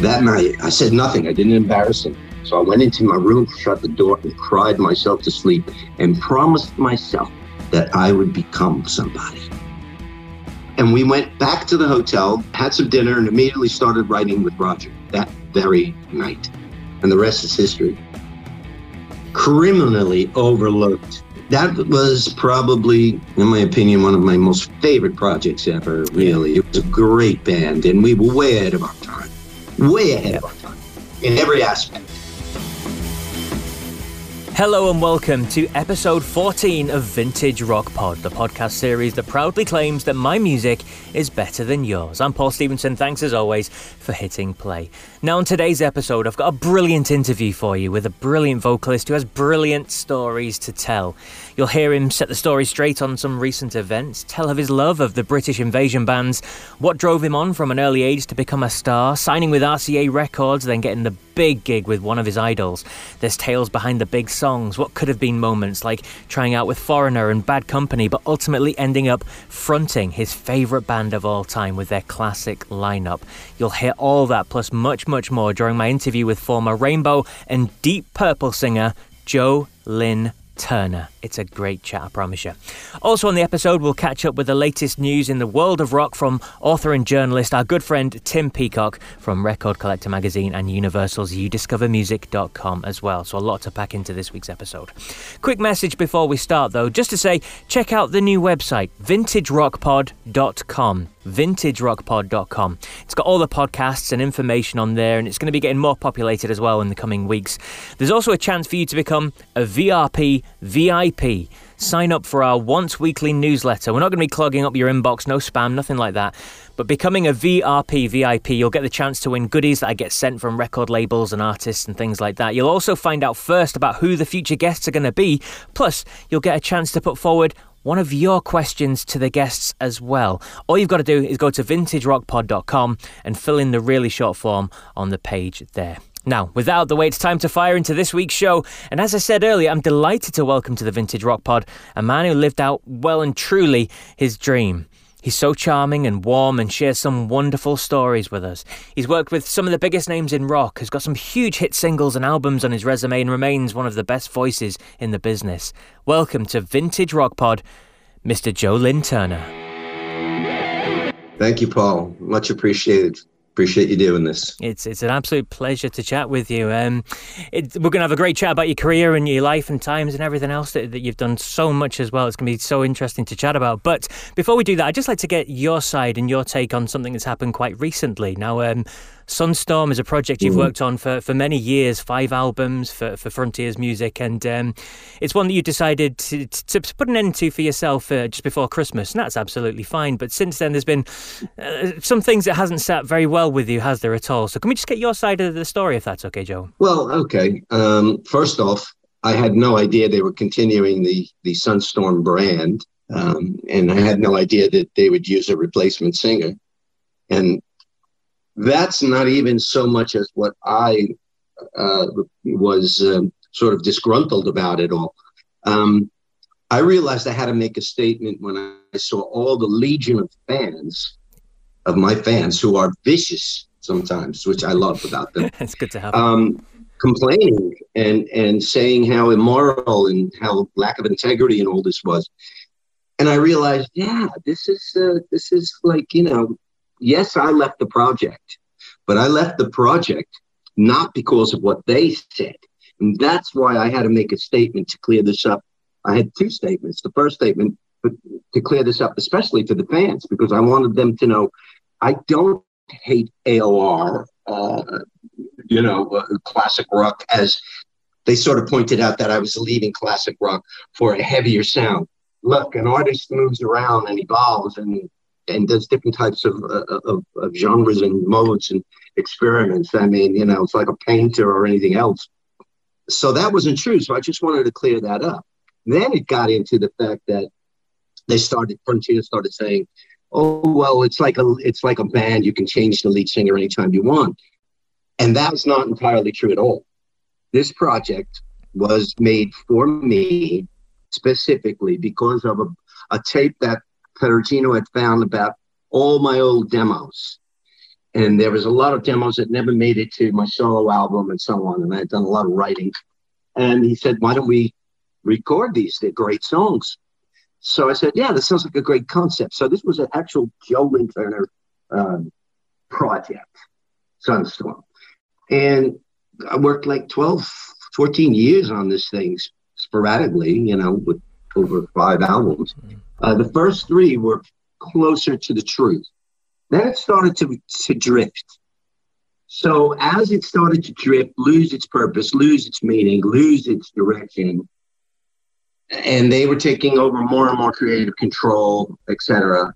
That night, I said nothing. I didn't embarrass him. So I went into my room, shut the door, and cried myself to sleep and promised myself that I would become somebody. And we went back to the hotel, had some dinner, and immediately started writing with Roger that very night. And the rest is history. Criminally overlooked. That was probably, in my opinion, one of my most favorite projects ever, really. It was a great band, and we were way ahead of our time way ahead of our time in every aspect. Hello and welcome to episode 14 of Vintage Rock Pod, the podcast series that proudly claims that my music is better than yours. I'm Paul Stevenson. Thanks as always for hitting play. Now, on today's episode, I've got a brilliant interview for you with a brilliant vocalist who has brilliant stories to tell. You'll hear him set the story straight on some recent events, tell of his love of the British invasion bands, what drove him on from an early age to become a star, signing with RCA Records, then getting the big gig with one of his idols. There's tales behind the big songs, what could have been moments like trying out with Foreigner and Bad Company, but ultimately ending up fronting his favourite band of all time with their classic lineup. You'll hear all that plus much, much more during my interview with former Rainbow and Deep Purple singer Joe Lynn Turner. It's a great chat, I promise you. Also, on the episode, we'll catch up with the latest news in the world of rock from author and journalist, our good friend Tim Peacock from Record Collector Magazine and Universal's UDiscoverMusic.com as well. So, a lot to pack into this week's episode. Quick message before we start, though, just to say check out the new website, vintagerockpod.com vintagerockpod.com. It's got all the podcasts and information on there, and it's going to be getting more populated as well in the coming weeks. There's also a chance for you to become a VRP VIP. Sign up for our once weekly newsletter. We're not going to be clogging up your inbox, no spam, nothing like that. But becoming a VRP VIP, you'll get the chance to win goodies that I get sent from record labels and artists and things like that. You'll also find out first about who the future guests are going to be. Plus, you'll get a chance to put forward one of your questions to the guests as well. All you've got to do is go to vintagerockpod.com and fill in the really short form on the page there. Now, without the way, it's time to fire into this week's show. And as I said earlier, I'm delighted to welcome to the Vintage Rock Pod a man who lived out well and truly his dream. He's so charming and warm and shares some wonderful stories with us. He's worked with some of the biggest names in rock, has got some huge hit singles and albums on his resume, and remains one of the best voices in the business. Welcome to Vintage Rock Pod, Mr. Joe Lynn Turner. Thank you, Paul. Much appreciated appreciate you doing this. It's it's an absolute pleasure to chat with you. Um, it, we're going to have a great chat about your career and your life and times and everything else that, that you've done so much as well. It's going to be so interesting to chat about. But before we do that, I'd just like to get your side and your take on something that's happened quite recently. Now, um, Sunstorm is a project you've mm. worked on for, for many years, five albums for, for Frontiers Music, and um, it's one that you decided to, to, put an end to for yourself uh, just before Christmas, and that's absolutely fine. But since then, there's been uh, some things that hasn't sat very well with you, has there at all? So can we just get your side of the story, if that's okay, Joe? Well, okay. Um, first off, I had no idea they were continuing the the Sunstorm brand, um, and I had no idea that they would use a replacement singer. And that's not even so much as what I uh, was um, sort of disgruntled about it all. Um, I realized I had to make a statement when I saw all the legion of fans, of my fans, who are vicious sometimes, which I love about them. it's good to have. Um, complaining and and saying how immoral and how lack of integrity and all this was, and I realized, yeah, this is uh, this is like you know yes, I left the project, but I left the project not because of what they said. And that's why I had to make a statement to clear this up. I had two statements. The first statement but to clear this up, especially to the fans, because I wanted them to know I don't hate AOR, uh, you know, uh, classic rock, as they sort of pointed out that I was leaving classic rock for a heavier sound. Look, an artist moves around and evolves and and does different types of, uh, of, of genres and modes and experiments. I mean, you know, it's like a painter or anything else. So that wasn't true. So I just wanted to clear that up. Then it got into the fact that they started Frontier started saying, "Oh well, it's like a it's like a band. You can change the lead singer anytime you want," and that's not entirely true at all. This project was made for me specifically because of a, a tape that Perugino had found about all my old demos. And there was a lot of demos that never made it to my solo album and so on. And I had done a lot of writing. And he said, Why don't we record these? They're great songs. So I said, yeah, this sounds like a great concept. So this was an actual Joe Lynn um, project, Sunstorm. And I worked like 12, 14 years on this thing sporadically, you know, with over five albums. Uh, the first three were closer to the truth. Then it started to, to drift. So as it started to drift, lose its purpose, lose its meaning, lose its direction, and they were taking over more and more creative control, etc.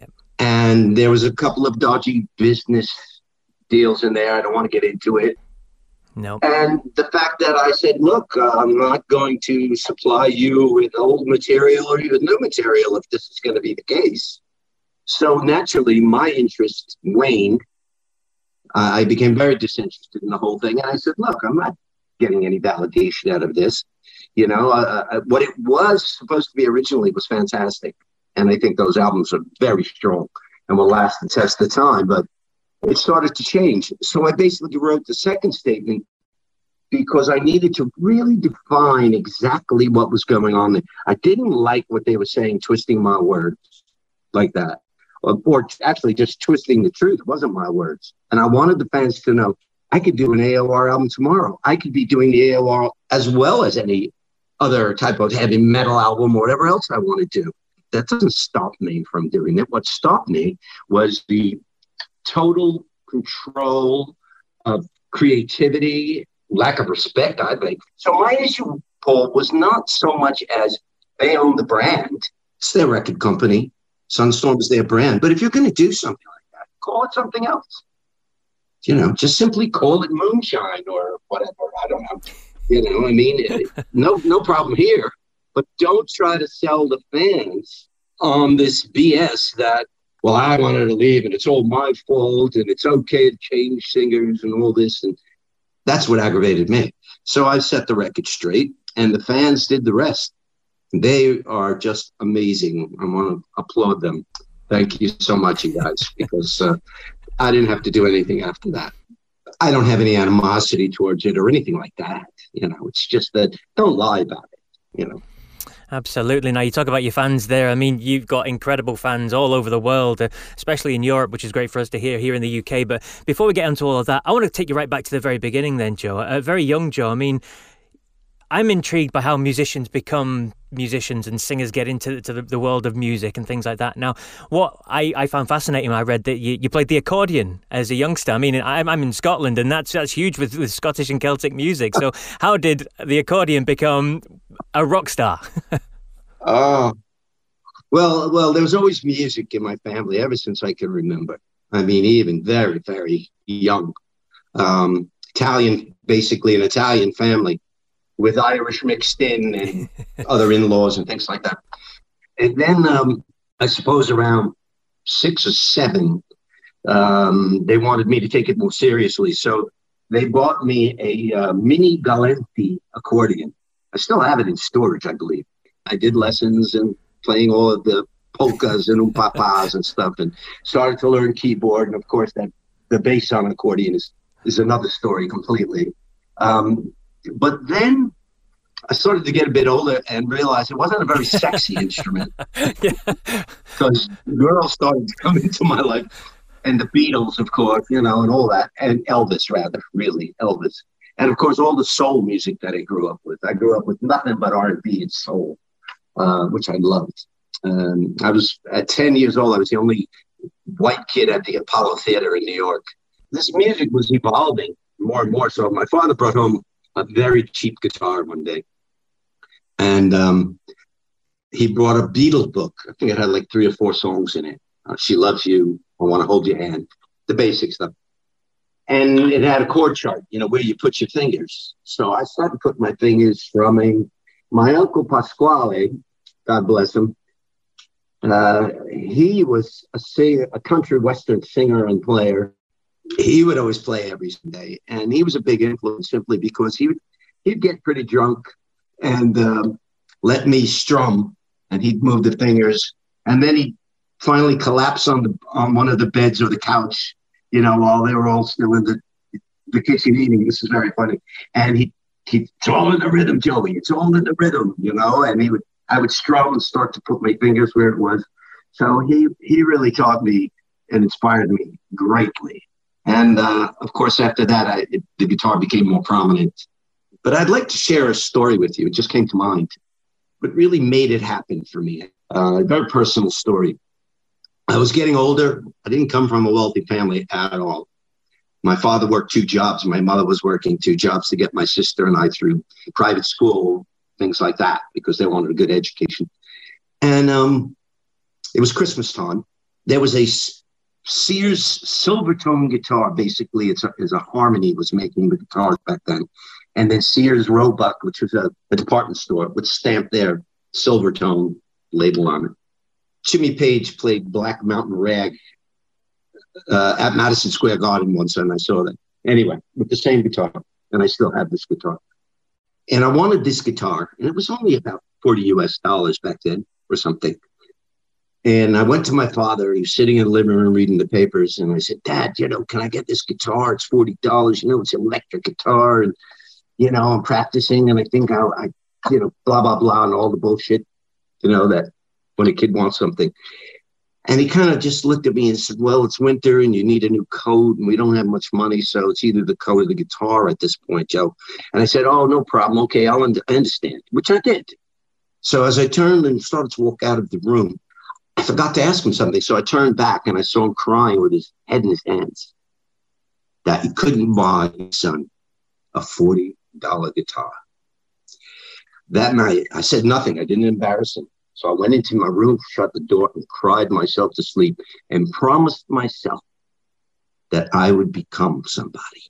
Yep. And there was a couple of dodgy business deals in there. I don't want to get into it. No. And the fact that I said, look, uh, I'm not going to supply you with old material or even new material if this is going to be the case. So naturally, my interest waned. Uh, I became very disinterested in the whole thing. And I said, look, I'm not getting any validation out of this you know, uh, uh, what it was supposed to be originally was fantastic. And I think those albums are very strong and will last the test of time. But it started to change. So I basically wrote the second statement because I needed to really define exactly what was going on there. I didn't like what they were saying, twisting my words like that, or, or actually just twisting the truth. It wasn't my words. And I wanted the fans to know I could do an AOR album tomorrow. I could be doing the AOR as well as any other type of heavy metal album or whatever else I want to do. That doesn't stop me from doing it. What stopped me was the total control of creativity, lack of respect, I think. So my issue, Paul, was not so much as they own the brand. It's their record company. Sunstorm is their brand. But if you're going to do something like that, call it something else. You know, just simply call it moonshine or whatever. I don't know. You know, I mean, no, no problem here. But don't try to sell the fans on this BS that, well, I wanted to leave and it's all my fault and it's okay to change singers and all this. And that's what aggravated me. So I set the record straight and the fans did the rest. They are just amazing. I want to applaud them. Thank you so much, you guys, because uh, I didn't have to do anything after that. I don't have any animosity towards it or anything like that. You know, it's just that don't lie about it. You know. Absolutely. Now, you talk about your fans there. I mean, you've got incredible fans all over the world, uh, especially in Europe, which is great for us to hear here in the UK. But before we get into all of that, I want to take you right back to the very beginning, then, Joe. A very young Joe. I mean, I'm intrigued by how musicians become musicians and singers get into the, the, world of music and things like that. Now, what I, I found fascinating I read that you, you played the accordion as a youngster. I mean, I'm, I'm in Scotland and that's that's huge with, with Scottish and Celtic music. So, how did the accordion become a rock star? oh, well, well, there was always music in my family ever since I can remember. I mean, even very, very young. Um, Italian, basically an Italian family with Irish mixed in and other in-laws and things like that. And then um, I suppose around six or seven, um, they wanted me to take it more seriously. So they bought me a uh, mini Galanti accordion. I still have it in storage, I believe. I did lessons and playing all of the polkas and umpapas and stuff, and started to learn keyboard. And of course, that the bass on an accordion is is another story completely. Um, but then I started to get a bit older and realized it wasn't a very sexy instrument. Because girls started to come into my life. and the Beatles, of course, you know, and all that, and Elvis, rather, really, Elvis, and of course, all the soul music that I grew up with. I grew up with nothing but R and B and soul, uh, which I loved. Um, I was at ten years old. I was the only white kid at the Apollo Theater in New York. This music was evolving more and more. So my father brought home a very cheap guitar one day, and um, he brought a Beatles book. I think it had like three or four songs in it. Uh, she loves you. I want to hold your hand. The basic stuff. And it had a chord chart, you know, where you put your fingers. So I started putting my fingers strumming. My uncle Pasquale, God bless him, uh, he was a singer, a country western singer and player. He would always play every day, and he was a big influence simply because he would he'd get pretty drunk and um, let me strum, and he'd move the fingers, and then he'd finally collapse on the on one of the beds or the couch, you know, while they were all still in the the kitchen eating. This is very funny, and he he all in the rhythm, Joey. It's all in the rhythm, you know, and he would I would strum and start to put my fingers where it was. So he he really taught me and inspired me greatly. And uh, of course, after that, I, it, the guitar became more prominent. But I'd like to share a story with you. It just came to mind. What really made it happen for me? Uh, a very personal story. I was getting older. I didn't come from a wealthy family at all. My father worked two jobs. My mother was working two jobs to get my sister and I through private school things like that, because they wanted a good education. And um, it was Christmas time. There was a Sears Silvertone guitar. Basically, it's a, it's a Harmony was making the guitars back then. And then Sears Roebuck, which was a, a department store, would stamp their Silvertone label on it. Jimmy Page played Black Mountain Rag uh, at Madison Square Garden once, and I saw that. Anyway, with the same guitar, and I still have this guitar. And I wanted this guitar, and it was only about 40 US dollars back then or something. And I went to my father. He was sitting in the living room reading the papers. And I said, Dad, you know, can I get this guitar? It's $40. You know, it's an electric guitar. And, you know, I'm practicing. And I think I, I you know, blah, blah, blah, and all the bullshit, you know, that when a kid wants something. And he kind of just looked at me and said, Well, it's winter and you need a new coat and we don't have much money. So it's either the coat or the guitar at this point, Joe. And I said, Oh, no problem. Okay, I'll understand, which I did. So as I turned and started to walk out of the room, I forgot to ask him something. So I turned back and I saw him crying with his head in his hands that he couldn't buy his son a $40 guitar. That night, I said nothing. I didn't embarrass him. So I went into my room, shut the door, and cried myself to sleep and promised myself that I would become somebody.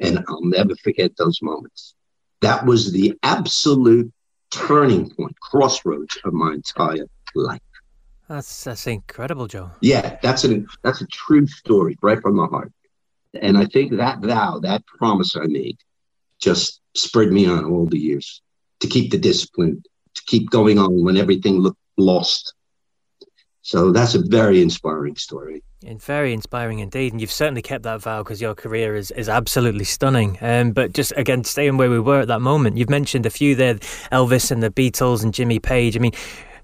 And I'll never forget those moments. That was the absolute turning point, crossroads of my entire life. That's that's incredible, Joe. Yeah, that's a that's a true story, right from the heart. And I think that vow, that promise I made, just spurred me on all the years to keep the discipline, to keep going on when everything looked lost. So that's a very inspiring story. And very inspiring indeed. And you've certainly kept that vow because your career is, is absolutely stunning. Um, but just again, staying where we were at that moment, you've mentioned a few there Elvis and the Beatles and Jimmy Page. I mean,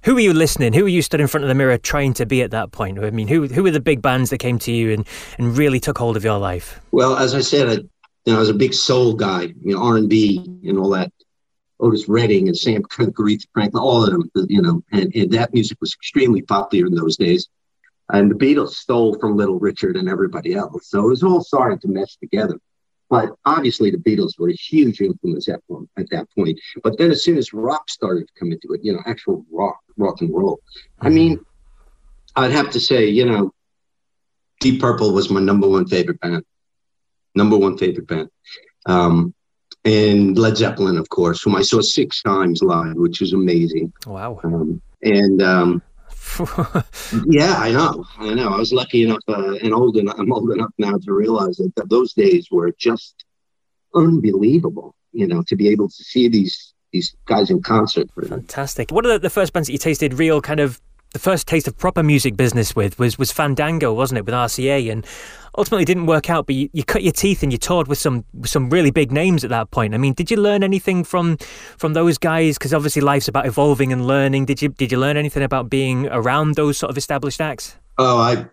who were you listening? Who were you stood in front of the mirror trying to be at that point? I mean, who who were the big bands that came to you and, and really took hold of your life? Well, as I said, I, you know, I was a big soul guy, you know, R and B and all that. Otis Redding and Sam Cooke, Aretha Franklin, all of them, you know, and, and that music was extremely popular in those days. And the Beatles stole from Little Richard and everybody else. So it was all starting to mesh together. But obviously, the Beatles were a huge influence at, at that point. But then, as soon as rock started to come into it, you know, actual rock, rock and roll, I mean, I'd have to say, you know, Deep Purple was my number one favorite band. Number one favorite band. Um, and Led Zeppelin, of course, whom I saw six times live, which was amazing. Wow. Um, and um, yeah, I know, I know. I was lucky enough uh, and old enough. I'm old enough now to realize that, that those days were just unbelievable. You know, to be able to see these these guys in concert. Fantastic. What are the, the first bands that you tasted real kind of the first taste of proper music business with was was Fandango, wasn't it, with RCA, and ultimately didn't work out. But you, you cut your teeth and you toured with some some really big names at that point. I mean, did you learn anything from from those guys? Because obviously life's about evolving and learning. Did you did you learn anything about being around those sort of established acts? Oh, I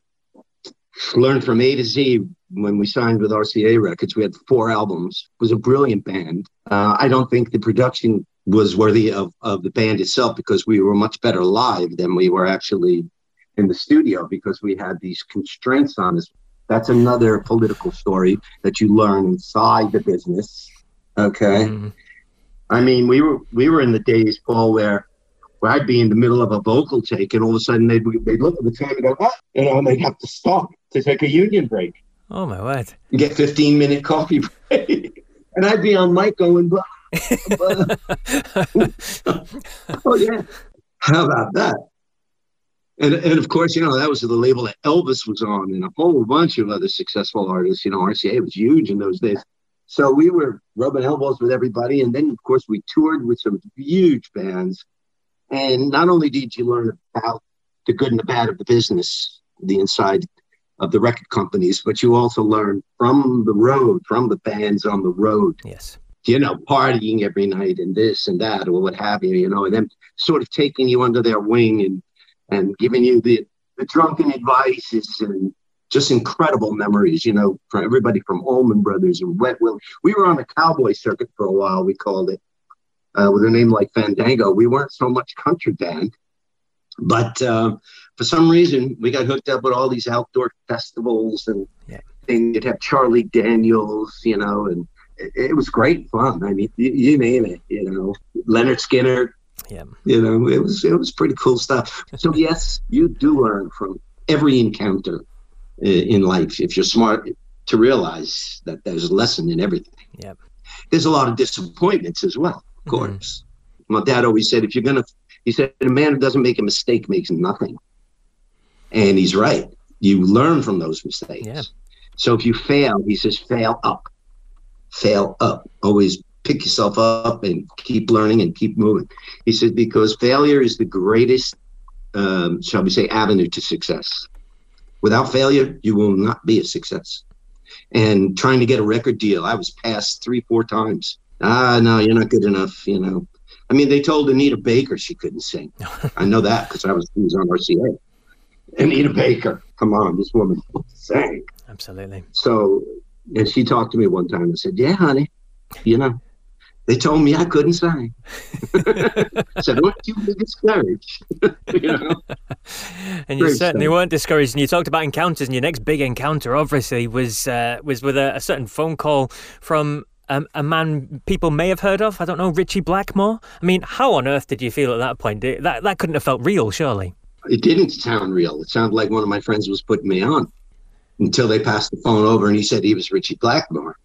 learned from A to Z when we signed with RCA Records. We had four albums. It was a brilliant band. Uh, I don't think the production was worthy of, of the band itself because we were much better live than we were actually in the studio because we had these constraints on us. That's another political story that you learn inside the business. Okay. Mm-hmm. I mean, we were we were in the days, Paul, where where I'd be in the middle of a vocal take, and all of a sudden they'd, they'd look at the time and go, oh, you know, and they'd have to stop to take a union break. Oh, my word. get 15 minute coffee break. and I'd be on mic going, blah, blah. oh, yeah. How about that? And, and of course, you know, that was the label that Elvis was on and a whole bunch of other successful artists. You know, RCA was huge in those days. So we were rubbing elbows with everybody. And then, of course, we toured with some huge bands and not only did you learn about the good and the bad of the business, the inside of the record companies, but you also learn from the road, from the bands on the road. Yes. You know, partying every night and this and that or what have you, you know, and them sort of taking you under their wing and and giving you the, the drunken advices and just incredible memories, you know, for everybody from Allman Brothers and Wet Willie. We were on the cowboy circuit for a while, we called it uh, with a name like Fandango. We weren't so much country band, but uh, for some reason we got hooked up with all these outdoor festivals and yeah. and you'd have Charlie Daniels, you know, and it, it was great fun. I mean, you, you, name it, you know, Lynyrd Skynyrd. Yeah. You know, it was it was pretty cool stuff. So yes, you do learn from every encounter uh, in life if you're smart to realize that there's a lesson in everything. Yeah. There's a lot of disappointments as well of mm-hmm. course. Mm-hmm. My dad always said, if you're going to, he said, a man who doesn't make a mistake makes nothing. And he's right. You learn from those mistakes. Yeah. So if you fail, he says, fail up, fail up. Always pick yourself up and keep learning and keep moving. He said, because failure is the greatest, um, shall we say, avenue to success. Without failure, you will not be a success. And trying to get a record deal, I was passed three, four times ah, no, you're not good enough. You know, I mean, they told Anita Baker she couldn't sing. I know that because I was, was on RCA. Anita Baker, come on, this woman sang. Absolutely. So, and she talked to me one time and said, "Yeah, honey, you know, they told me I couldn't sing." so don't you be discouraged. you know? And you Great certainly stuff. weren't discouraged. And you talked about encounters, and your next big encounter, obviously, was uh, was with a, a certain phone call from um, a man people may have heard of. I don't know, Ritchie Blackmore. I mean, how on earth did you feel at that point? That that couldn't have felt real, surely. It didn't sound real. It sounded like one of my friends was putting me on until they passed the phone over and he said he was Ritchie Blackmore.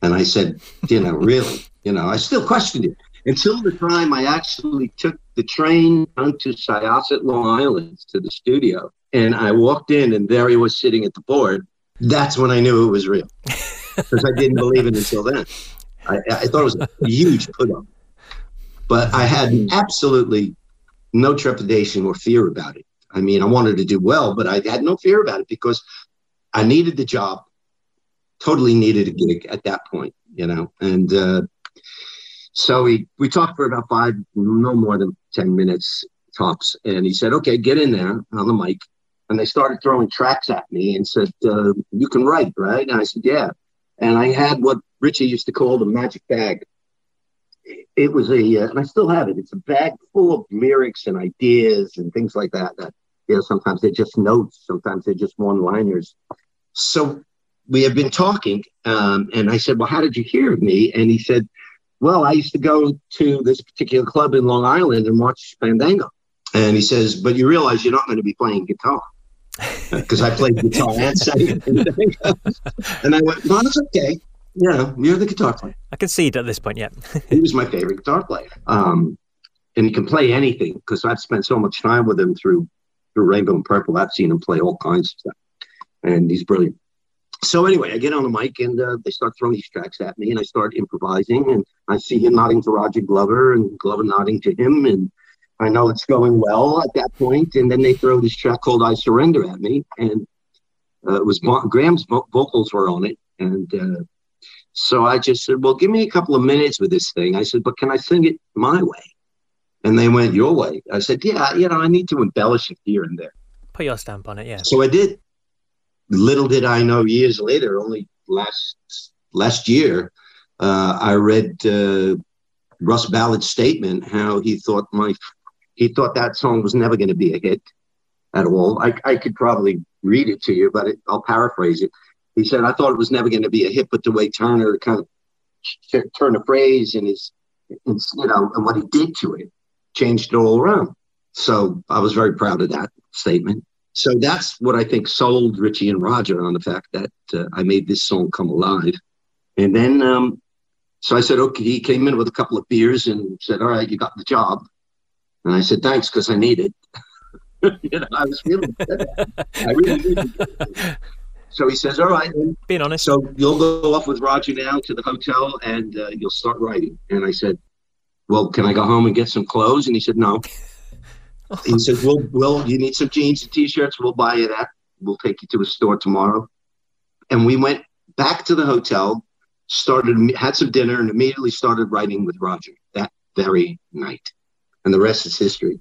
And I said, you know, really? You know, I still questioned it until the time I actually took the train down to Syosset, Long Island to the studio. And I walked in and there he was sitting at the board. That's when I knew it was real. because I didn't believe it until then. I, I thought it was a huge put up, but I had absolutely no trepidation or fear about it. I mean, I wanted to do well, but I had no fear about it because I needed the job, totally needed a gig at that point, you know. And uh, so we we talked for about five, no more than ten minutes tops, and he said, "Okay, get in there on the mic." And they started throwing tracks at me and said, uh, "You can write, right?" And I said, "Yeah." And I had what Ritchie used to call the magic bag. It was a, uh, and I still have it. It's a bag full of lyrics and ideas and things like that. That you know, sometimes they're just notes, sometimes they're just one-liners. So we have been talking, um, and I said, "Well, how did you hear of me?" And he said, "Well, I used to go to this particular club in Long Island and watch Fandango." And he says, "But you realize you're not going to be playing guitar." because I played guitar and sang. and I went, no, that's okay. You know, you're the guitar player. I can see it at this point, yeah. he was my favorite guitar player. Um, and he can play anything because I've spent so much time with him through through Rainbow and Purple. I've seen him play all kinds of stuff, and he's brilliant. So anyway, I get on the mic and uh, they start throwing these tracks at me, and I start improvising, and I see him nodding to Roger Glover, and Glover nodding to him, and I know it's going well at that point, and then they throw this track called "I Surrender" at me, and uh, it was Graham's vocals were on it, and uh, so I just said, "Well, give me a couple of minutes with this thing." I said, "But can I sing it my way?" And they went, "Your way." I said, "Yeah, you know, I need to embellish it here and there." Put your stamp on it, yeah. So I did. little did I know years later, only last last year, uh, I read uh, Russ Ballard's statement how he thought my he thought that song was never going to be a hit at all. I, I could probably read it to you, but it, I'll paraphrase it. He said, I thought it was never going to be a hit, but the way Turner kind of t- turned a phrase and his, his, you know, and what he did to it changed it all around. So I was very proud of that statement. So that's what I think sold Ritchie and Roger on the fact that uh, I made this song come alive. And then, um, so I said, okay, he came in with a couple of beers and said, all right, you got the job. And I said, thanks, because I need it. you know, I was feeling I really did. So he says, all right. Then. Being honest. So you'll go off with Roger now to the hotel and uh, you'll start writing. And I said, well, can I go home and get some clothes? And he said, no. he said, well, well, you need some jeans and t-shirts. We'll buy you that. We'll take you to a store tomorrow. And we went back to the hotel, started, had some dinner and immediately started writing with Roger that very night. And the rest is history.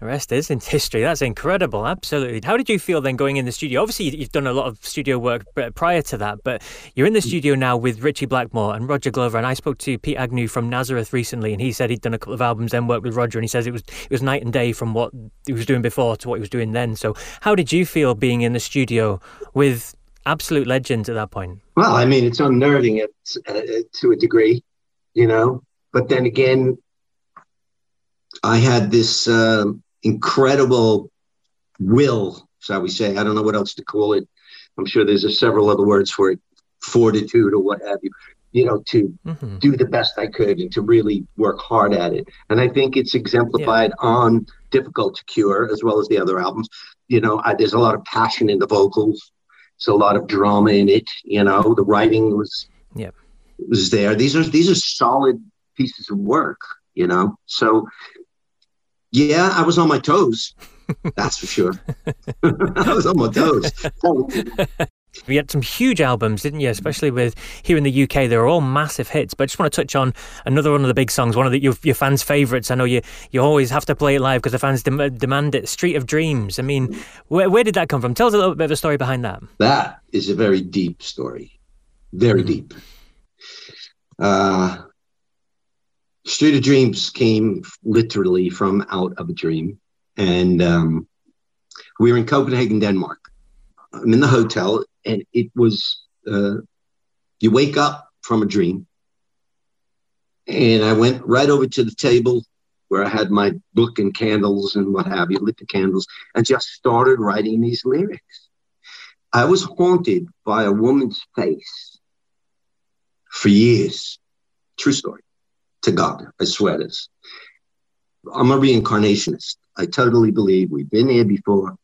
The rest is in history. That's incredible. Absolutely. How did you feel then going in the studio? Obviously, you've done a lot of studio work prior to that, but you're in the studio now with Ritchie Blackmore and Roger Glover. And I spoke to Pete Agnew from Nazareth recently, and he said he'd done a couple of albums, then worked with Roger, and he says it was it was night and day from what he was doing before to what he was doing then. So, how did you feel being in the studio with absolute legends at that point? Well, I mean, it's unnerving it, uh, to a degree, you know. But then again, I had this. Uh, incredible will, shall we say. I don't know what else to call it. I'm sure there's a several other words for it, fortitude or what have you, you know, to mm-hmm. do the best I could and to really work hard at it. And I think it's exemplified yeah. on Difficult to Cure as well as the other albums. You know, I, there's a lot of passion in the vocals. There's a lot of drama in it. You know, the writing was yeah was there. These are these are solid pieces of work. You know, so yeah, I was on my toes. That's for sure. I was on my toes. You had some huge albums, didn't you? Especially with here in the UK, they were all massive hits. But I just want to touch on another one of the big songs, one of the, your, your fans' favourites. I know you you always have to play it live because the fans dem- demand it. "Street of Dreams." I mean, where, where did that come from? Tell us a little bit of a story behind that. That is a very deep story, very mm-hmm. deep. Uh, Street of Dreams came literally from out of a dream. And um, we were in Copenhagen, Denmark. I'm in the hotel, and it was uh, you wake up from a dream. And I went right over to the table where I had my book and candles and what have you, lit the candles, and just started writing these lyrics. I was haunted by a woman's face for years. True story to God. I swear this. I'm a reincarnationist. I totally believe we've been here before.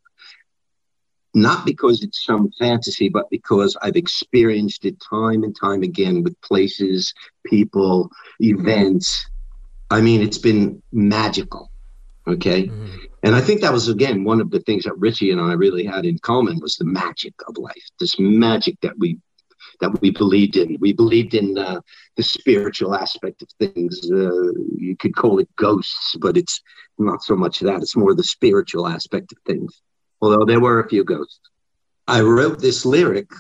Not because it's some fantasy, but because I've experienced it time and time again with places, people, events. I mean, it's been magical. Okay. Mm-hmm. And I think that was, again, one of the things that Ritchie and I really had in common was the magic of life, this magic that we that we believed in. We believed in uh, the spiritual aspect of things. Uh, you could call it ghosts, but it's not so much that. It's more the spiritual aspect of things. Although there were a few ghosts. I wrote this lyric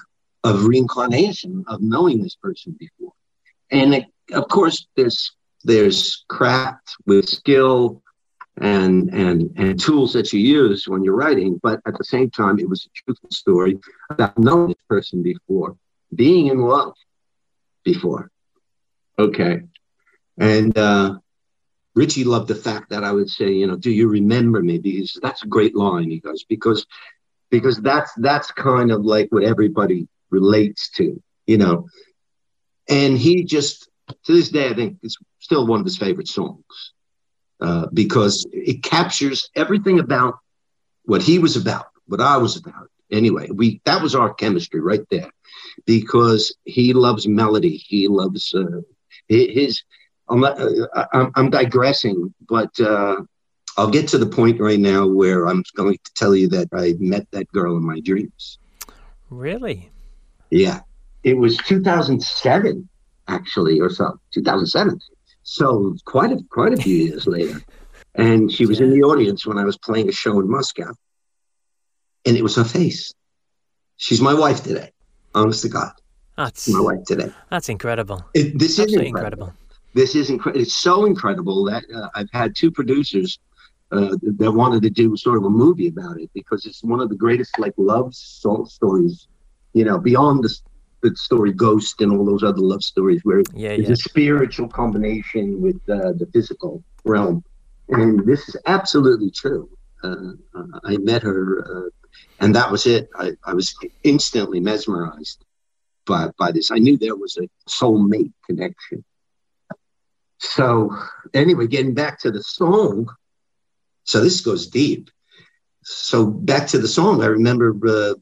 of reincarnation, of knowing this person before. And it, of course, there's there's craft with skill and and and tools that you use when you're writing, but at the same time, it was a truthful story about knowing this person before being in love before. Okay. And uh, Ritchie loved the fact that I would say, you know, do you remember me? Because that's a great line, he goes, because because that's that's kind of like what everybody relates to, you know. And he just to this day, I think it's still one of his favorite songs uh, because it captures everything about what he was about, what I was about. Anyway, we that was our chemistry right there because he loves melody. He loves uh, his. I'm, uh, I'm, I'm digressing, but uh, I'll get to the point right now where I'm going to tell you that I met that girl in my dreams. Really? Yeah. It was 2007, actually, or so. 2007. So quite a quite a few years later, and she was in the audience when I was playing a show in Moscow, and it was her face She's my wife today. Honest to God. That's my wife today. That's incredible. It, this is incredible. incredible. This is incredible. It's so incredible that uh, I've had two producers uh, that wanted to do sort of a movie about it because it's one of the greatest like love so- stories, you know, beyond the, the story Ghost and all those other love stories where Yeah, it's yeah. a spiritual combination with uh, the physical realm. And this is absolutely true. Uh, uh, I met her, uh, and that was it. I, I was instantly mesmerized by, by this. I knew there was a soulmate connection. So, anyway, getting back to the song. So, this goes deep. So, back to the song, I remember uh,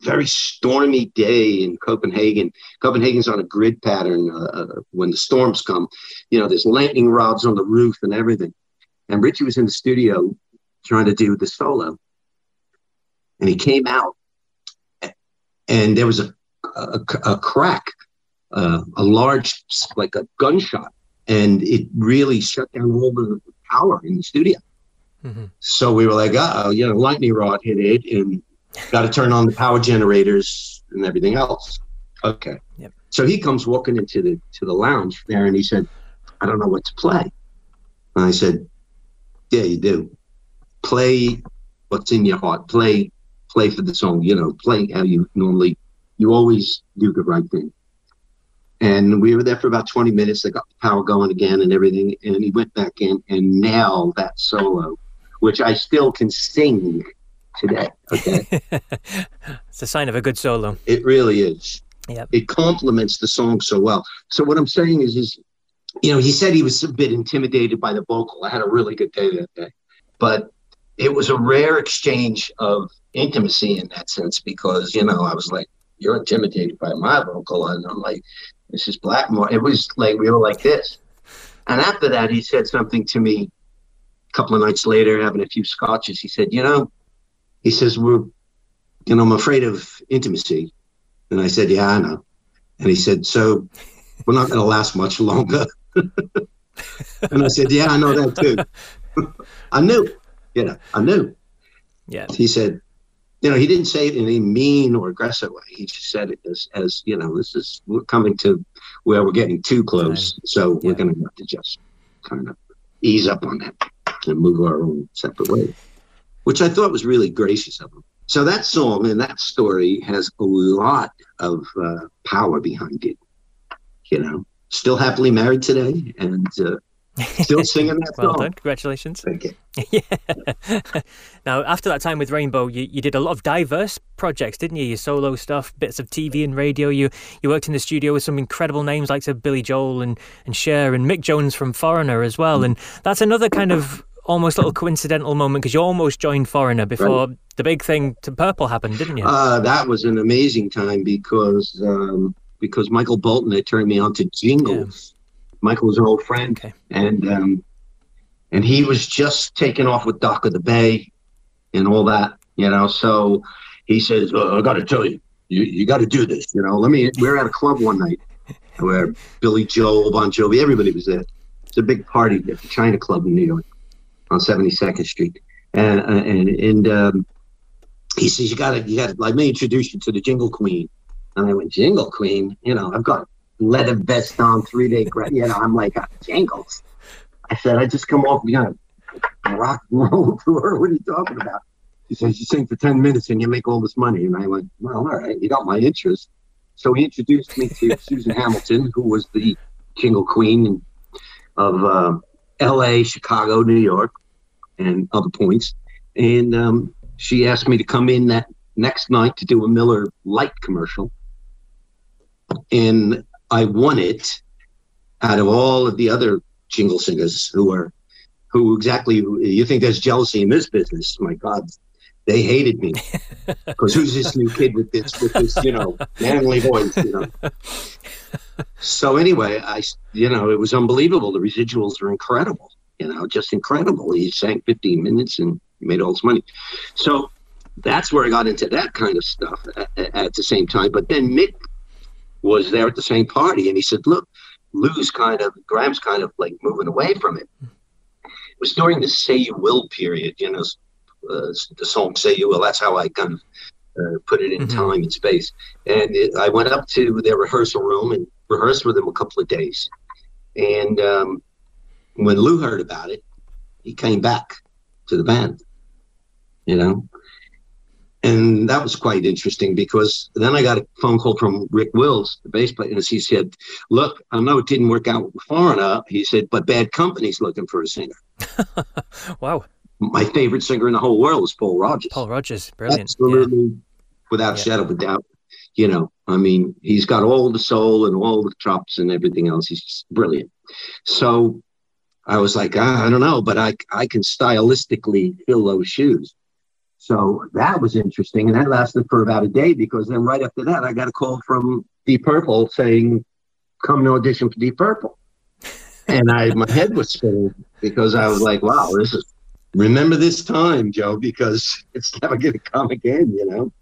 very stormy day in Copenhagen. Copenhagen's on a grid pattern uh, uh, when the storms come. You know, there's lightning rods on the roof and everything. And Ritchie was in the studio trying to do the solo. And he came out, and there was a, a, a crack, uh, a large, like a gunshot, and it really shut down all the power in the studio. hmm So we were like, oh, you know, lightning rod hit it and got to turn on the power generators and everything else. Okay. Yep. So he comes walking into the to the lounge there and he said, I don't know what to play. And I said, Yeah, you do. Play what's in your heart. Play play for the song, you know, play how you normally you always do the right thing. And we were there for about 20 minutes. They got the power going again and everything. And he went back in and nailed that solo, which I still can sing today. Okay. it's a sign of a good solo. it really is. Yep. It complements the song so well. So what I'm saying is, is, you know, he said he was a bit intimidated by the vocal. I had a really good day that day, but it was a rare exchange of intimacy in that sense because, you know, I was like, you're intimidated by my vocal. And I'm like, this is Blackmore. It was like, we were like this. And after that, he said something to me a couple of nights later, having a few scotches. He said, you know, he says, we're, you know, I'm afraid of intimacy. And I said, yeah, I know. And he said, so we're not going to last much longer. and I said, yeah, I know that too. I knew, you know, I knew. Yeah. He said, you know, he didn't say it in a mean or aggressive way. He just said it as, as you know, this is, we're coming to where we're getting too close. So we're going to have to just kind of ease up on that and move our own separate way, which I thought was really gracious of him. So that song and that story has a lot of uh, power behind it. You know, still happily married today and uh, still singing that Well song. done. Congratulations. Thank you. yeah. now, after that time with Rainbow, you, you did a lot of diverse projects, didn't you? Your solo stuff, bits of TV and radio. You you worked in the studio with some incredible names like say, Billy Joel and, and Cher and Mick Jones from Foreigner as well. And that's another kind of almost little coincidental moment because you almost joined Foreigner before the big thing to Purple happened, didn't you? Uh, that was an amazing time because um, because Michael Bolton had turned me on to jingles. Michael was an old friend, Okay. and um, and he was just taking off with Dock of the Bay and all that, you know. So he says, well, "I got to tell you, you you got to do this." You know, let me. We're at a club one night where Billy Joel, Bon Jovi, everybody was there. It's a big party at the China Club in New York on 72nd Street, and and and um, he says, "You got to, you got to, let me introduce you to the Jingle Queen." And I went, "Jingle Queen? You know, I've got leather vest on, three day, you know, I'm like uh, jingles." I said, "I just come off, you know, a rock and roll tour. What are you talking about?" He says, "You sing for ten minutes and you make all this money." And I went, "Well, all right, you got my interest." So he introduced me to Susan Hamilton, who was the Jingle Queen of uh, L.A., Chicago, New York, and other points. And um, she asked me to come in that next night to do a Miller Lite commercial. And I won it out of all of the other jingle singers who are, who exactly, you think there's jealousy in this business. My God, they hated me. Because who's this new kid with this, with this, you know, manly voice, you know? So anyway, I, you know, it was unbelievable. The residuals were incredible, you know, just incredible. He sang 15 minutes and made all this money. So that's where I got into that kind of stuff at, at the same time. But then Mick was there at the same party, and he said, "Look, Lou's kind of Gramm's kind of like moving away from it." It was during the "Say You Will" period, you know, uh, the song "Say You Will." That's how I kind of uh, put it in mm-hmm. time and space. And it, I went up to their rehearsal room and rehearsed with them a couple of days. And um, when Lou heard about it, he came back to the band, you know. And that was quite interesting because then I got a phone call from Rick Wills, the bass player, and he said, Look, I know it didn't work out with Foreigner. He said, but Bad Company's looking for a singer. wow my favorite singer in the whole world is Paul Rodgers. Paul Rodgers, brilliant. Absolutely, yeah. without yeah. shadow of a doubt. You know, I mean, he's got all the soul and all the chops and everything else. He's just brilliant. So I was like, ah, I don't know, but I I can stylistically fill those shoes. So that was interesting, and that lasted for about a day because then right after that, I got a call from Deep Purple saying, "Come to audition for Deep Purple." and I my head was spinning because I was like, "Wow, this is remember this time, Joe, because it's never going to come again, you know.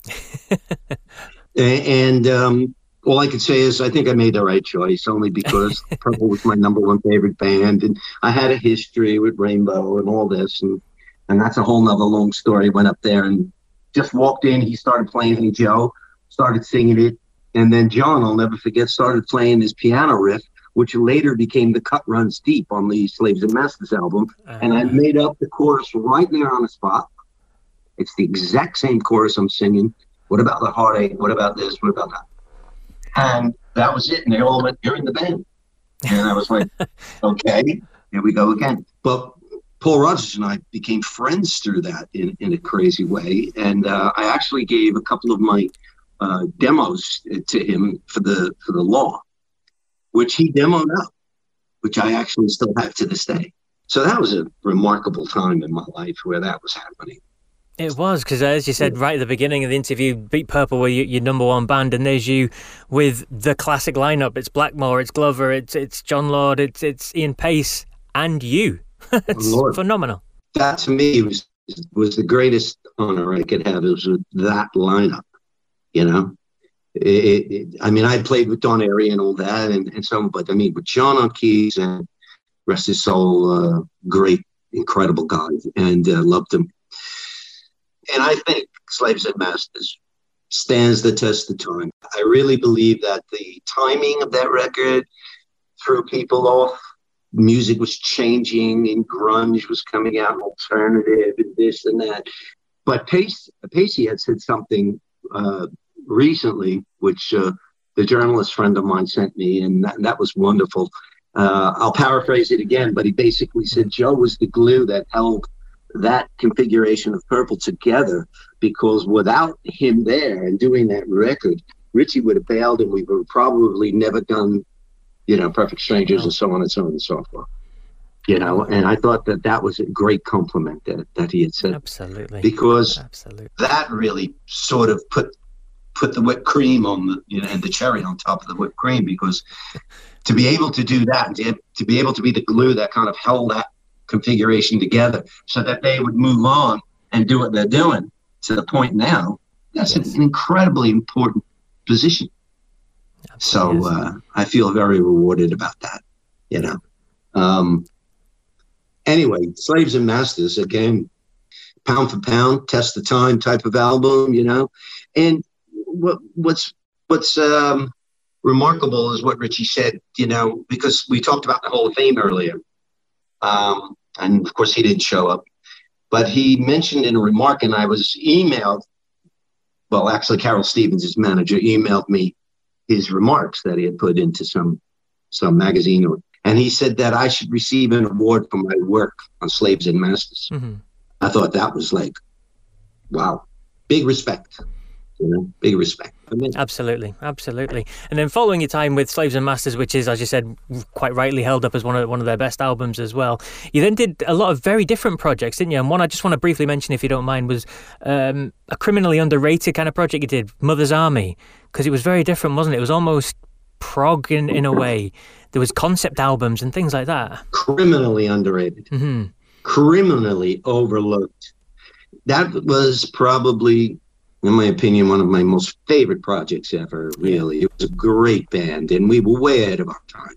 and um, all I could say is I think I made the right choice, only because Purple was my number one favorite band, and I had a history with Rainbow and all this, and and that's a whole nother long story. Went up there and just walked in. He started playing Hey Joe, started singing it, and then Jon, I'll never forget, started playing his piano riff which later became the Cut Runs Deep on the Slaves and Masters album. Uh-huh. And I made up the chorus right there on the spot. It's the exact same chorus I'm singing. What about the heartache? What about this? What about that? And that was it. And they all went, You're in the band. And I was like, Okay, here we go again. But Paul Rodgers and I became friends through that in, in a crazy way. And uh, I actually gave a couple of my uh, demos to him for the for the law which he demoed up, which I actually still have to this day. So that was a remarkable time in my life where that was happening. It was because, as you said right at the beginning of the interview, Deep Purple were your number one band, and there's you with the classic lineup. It's Blackmore, it's Glover, it's it's Jon Lord, it's it's Ian Paice, and you. it's Lord. phenomenal. That to me was was the greatest honor I could have. It was that lineup, you know it, it, I mean, I played with Don Airey and all that, and, and so, but I mean, with Jon on keys and rest his soul, uh, great, incredible guy, and uh, loved him. And I think Slaves and Masters stands the test of time. I really believe that the timing of that record threw people off. Music was changing, and grunge was coming out, alternative, and this and that. But Paice, Paicey had said something uh, recently, which uh, the journalist friend of mine sent me, and that, that was wonderful. Uh, I'll paraphrase it again, but he basically said Joe was the glue that held that configuration of purple together because without him there and doing that record, Ritchie would have bailed and we would have probably never done, you know, Perfect Strangers and so on and so on and so forth. You know, and I thought that that was a great compliment that, that he had said. Absolutely. Because Absolutely. that really sort of put put the whipped cream on the you know and the cherry on top of the whipped cream because to be able to do that and to, to be able to be the glue that kind of held that configuration together so that they would move on and do what they're doing to the point now that's yes. an incredibly important position so uh, i feel very rewarded about that you know um, anyway slaves and masters again pound for pound test the time type of album you know and what, what's what's um, remarkable is what Ritchie said. You know, because we talked about the Hall of Fame earlier, um, and of course he didn't show up, but he mentioned in a remark, and I was emailed. Well, actually, Carole Stevens, his manager, emailed me his remarks that he had put into some some magazine, or, and he said that I should receive an award for my work on slaves and masters. Mm-hmm. I thought that was like, wow, big respect you know, big respect. Absolutely, absolutely. And then following your time with Slaves and Masters, which is, as you said, quite rightly held up as one of one of their best albums as well. You then did a lot of very different projects, didn't you? And one I just want to briefly mention, if you don't mind, was um, a criminally underrated kind of project you did, Mother's Army, because it was very different, wasn't it? It was almost prog in in a way. There was concept albums and things like that. Criminally underrated. Mm-hmm. Criminally overlooked. That was probably in my opinion, one of my most favorite projects ever, really. It was a great band, and we were way ahead of our time.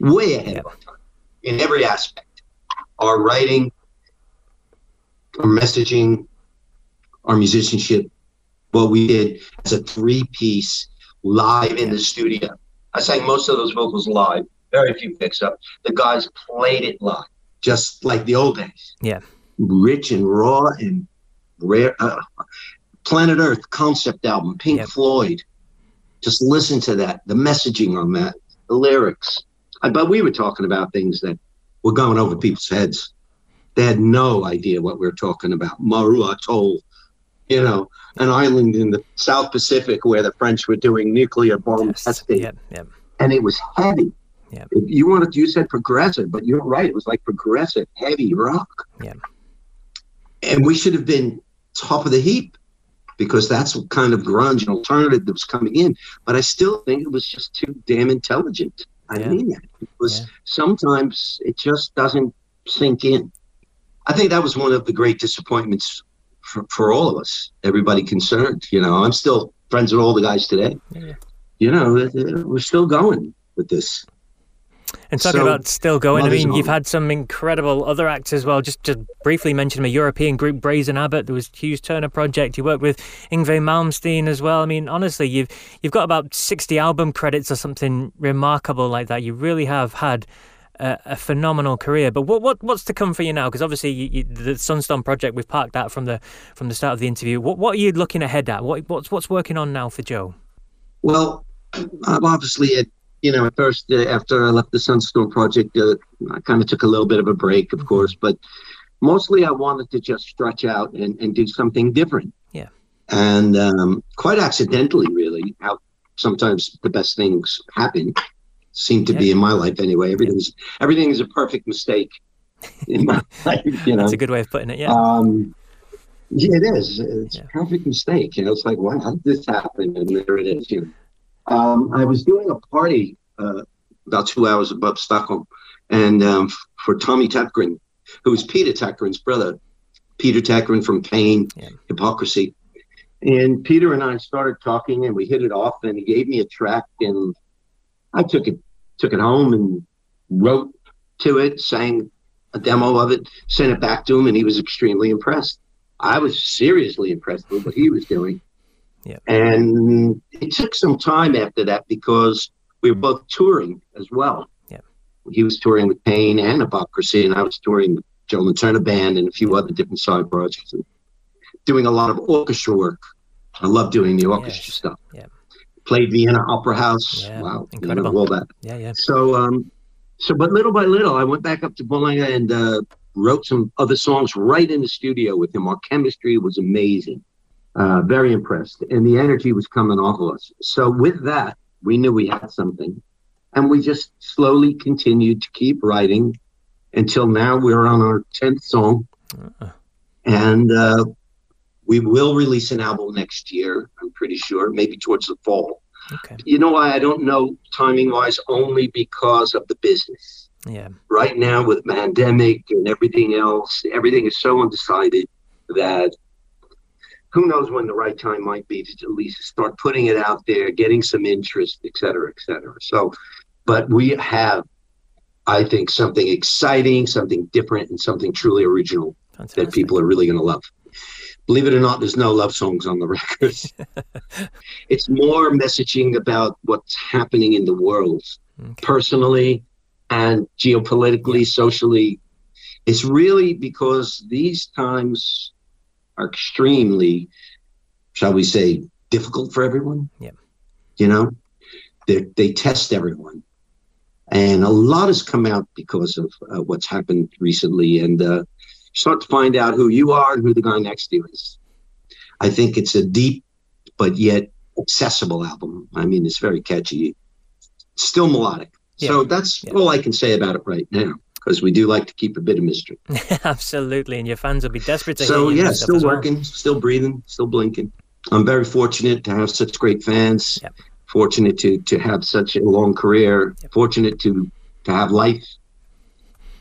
Way ahead of our time in every aspect. Our writing, our messaging, our musicianship, what we did as a three piece live in the studio. I sang most of those vocals live, very few picks up. The guys played it live, just like the old days. Yeah. Rich and raw and rare. Uh, Planet Earth concept album, Pink yep. Floyd. Just listen to that, the messaging on that, the lyrics. Uh, but we were talking about things that were going over people's heads. They had no idea what we were talking about. Mururoa Atoll, you know, an island in the South Pacific where the French were doing nuclear bomb yes. testing. Yep, yep. And it was heavy. Yep. You wanted, you said progressive, but you're right. It was like progressive, heavy rock. Yeah. And we should have been top of the heap because that's what kind of grunge and alternative that was coming in. But I still think it was just too damn intelligent. I yeah. mean that because yeah. sometimes it just doesn't sink in. I think that was one of the great disappointments for, for all of us, everybody concerned. You know, I'm still friends with all the guys today. Yeah. You know, we're still going with this. And talking so, about still going, I mean, you've had some incredible other acts as well. Just just briefly mention a European group, Brazen Abbott. There was Hughes Turner Project. You worked with Yngwie Malmsteen as well. I mean, honestly, you've you've got about sixty album credits or something remarkable like that. You really have had a, a phenomenal career. But what what what's to come for you now? Because obviously, you, you, the Sunstorm Project, we've parked that from the from the start of the interview. What what are you looking ahead at? What what's what's working on now for Joe? Well, I'm obviously at you know, at first uh, after I left the Sunstorm project, uh, I kind of took a little bit of a break, of course, but mostly I wanted to just stretch out and, and do something different. Yeah. And um, quite accidentally, really, how sometimes the best things happen seem to yeah. be in my life anyway. Everything's yeah. everything is a perfect mistake in my life. You know, that's a good way of putting it. Yeah. Um, yeah, it is. It's yeah. a perfect mistake. You know, it's like, why how did this happen? And there it is. You know. Um, I was doing a party uh, about two hours above Stockholm, and um, for Tommy Tägtgren, who was Peter Tägtgren's brother, Peter Tägtgren from Pain, yeah. Hypocrisy. And Peter and I started talking, and we hit it off. And he gave me a track, and I took it took it home and wrote to it, sang a demo of it, sent it back to him, and he was extremely impressed. I was seriously impressed with what he was doing. Yeah. And it took some time after that because we were both touring as well. Yeah. He was touring with Pain and Hypocrisy, and I was touring with Joe Turner Band and a few other different side projects and doing a lot of orchestra work. I love doing the orchestra yes. stuff. Yeah. Played Vienna Opera House. Yeah. Wow. Incredible. You know, all that. Yeah, yeah. So, um, so, but little by little, I went back up to Borlänge and uh, wrote some other songs right in the studio with him. Our chemistry was amazing. Uh, very impressed, and the energy was coming off of us. So with that, we knew we had something, and we just slowly continued to keep writing until now. We're on our tenth song, uh and uh, we will release an album next year. I'm pretty sure, maybe towards the fall. Okay. You know why I don't know timing wise? Only because of the business. Yeah. Right now, with pandemic and everything else, everything is so undecided that who knows when the right time might be to at least start putting it out there, getting some interest, et cetera, et cetera. So, but we have, I think, something exciting, something different, and something truly original Fantastic. that people are really going to love. Believe it or not, there's no love songs on the records. it's more messaging about what's happening in the world, okay. personally and geopolitically, yeah. socially. It's really because these times are extremely, shall we say, difficult for everyone. Yeah. You know, they they test everyone, and a lot has come out because of uh, what's happened recently, and uh, start to find out who you are and who the guy next to you is. I think it's a deep but yet accessible album. I mean, it's very catchy, still melodic. Yeah. So that's yeah. all I can say about it right now because we do like to keep a bit of mystery. Absolutely, and your fans will be desperate to so, hear. So yeah, still working, well. still breathing, still blinking. I'm very fortunate to have such great fans. Yep. Fortunate to to have such a long career. Yep. Fortunate to to have life.